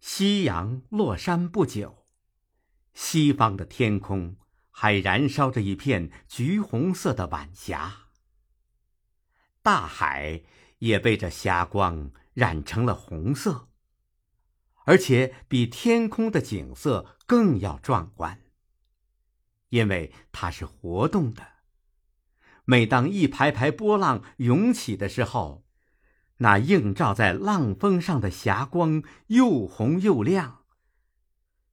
夕阳落山不久，西方的天空还燃烧着一片橘红色的晚霞，大海也被这霞光染成了红色，而且比天空的景色更要壮观，因为它是活动的。每当一排排波浪涌起的时候，那映照在浪峰上的霞光又红又亮，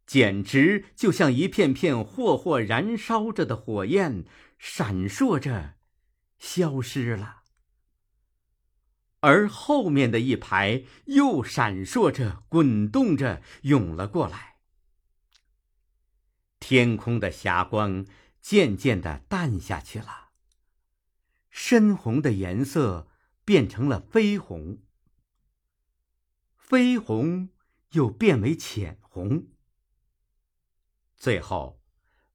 简直就像一片片霍霍燃烧着的火焰，闪烁着，消失了。而后面的一排又闪烁着、滚动着涌了过来，天空的霞光渐渐的淡下去了，深红的颜色。变成了绯红，绯红又变为浅红。最后，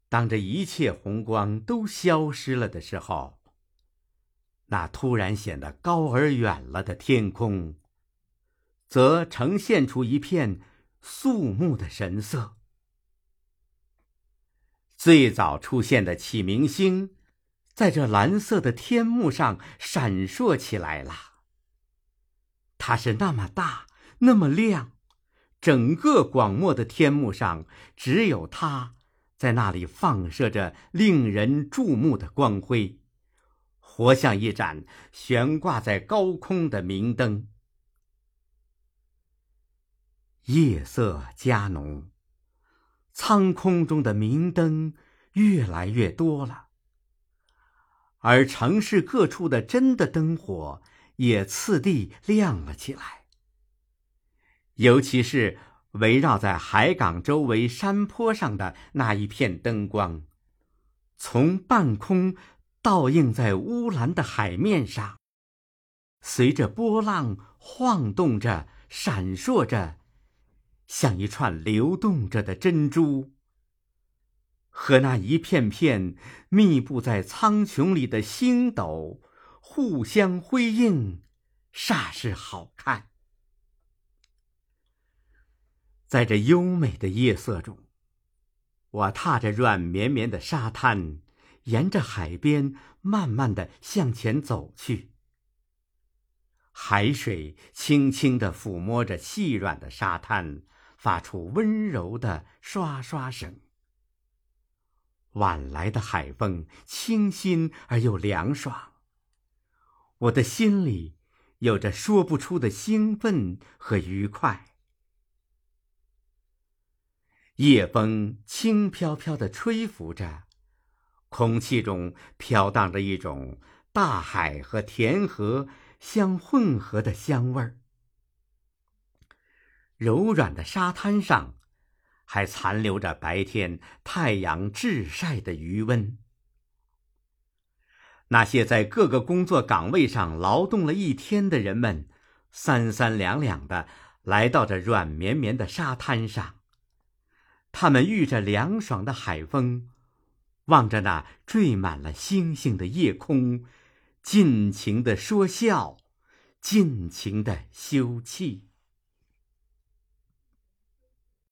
当这一切红光都消失了的时候，那突然显得高而远了的天空，则呈现出一片肃穆的神色。最早出现的启明星。在这蓝色的天幕上闪烁起来了。它是那么大，那么亮，整个广漠的天幕上只有它，在那里放射着令人注目的光辉，活像一盏悬挂在高空的明灯。夜色加浓，苍空中的明灯越来越多了。而城市各处的真的灯火也次第亮了起来，尤其是围绕在海港周围山坡上的那一片灯光，从半空倒映在乌蓝的海面上，随着波浪晃动着、闪烁着，像一串流动着的珍珠。和那一片片密布在苍穹里的星斗互相辉映，煞是好看。在这优美的夜色中，我踏着软绵绵的沙滩，沿着海边慢慢的向前走去。海水轻轻的抚摸着细软的沙滩，发出温柔的刷刷声。晚来的海风清新而又凉爽，我的心里有着说不出的兴奋和愉快。夜风轻飘飘的吹拂着，空气中飘荡着一种大海和田河相混合的香味儿。柔软的沙滩上。还残留着白天太阳炙晒的余温。那些在各个工作岗位上劳动了一天的人们，三三两两的来到这软绵绵的沙滩上。他们遇着凉爽的海风，望着那缀满了星星的夜空，尽情的说笑，尽情的休憩。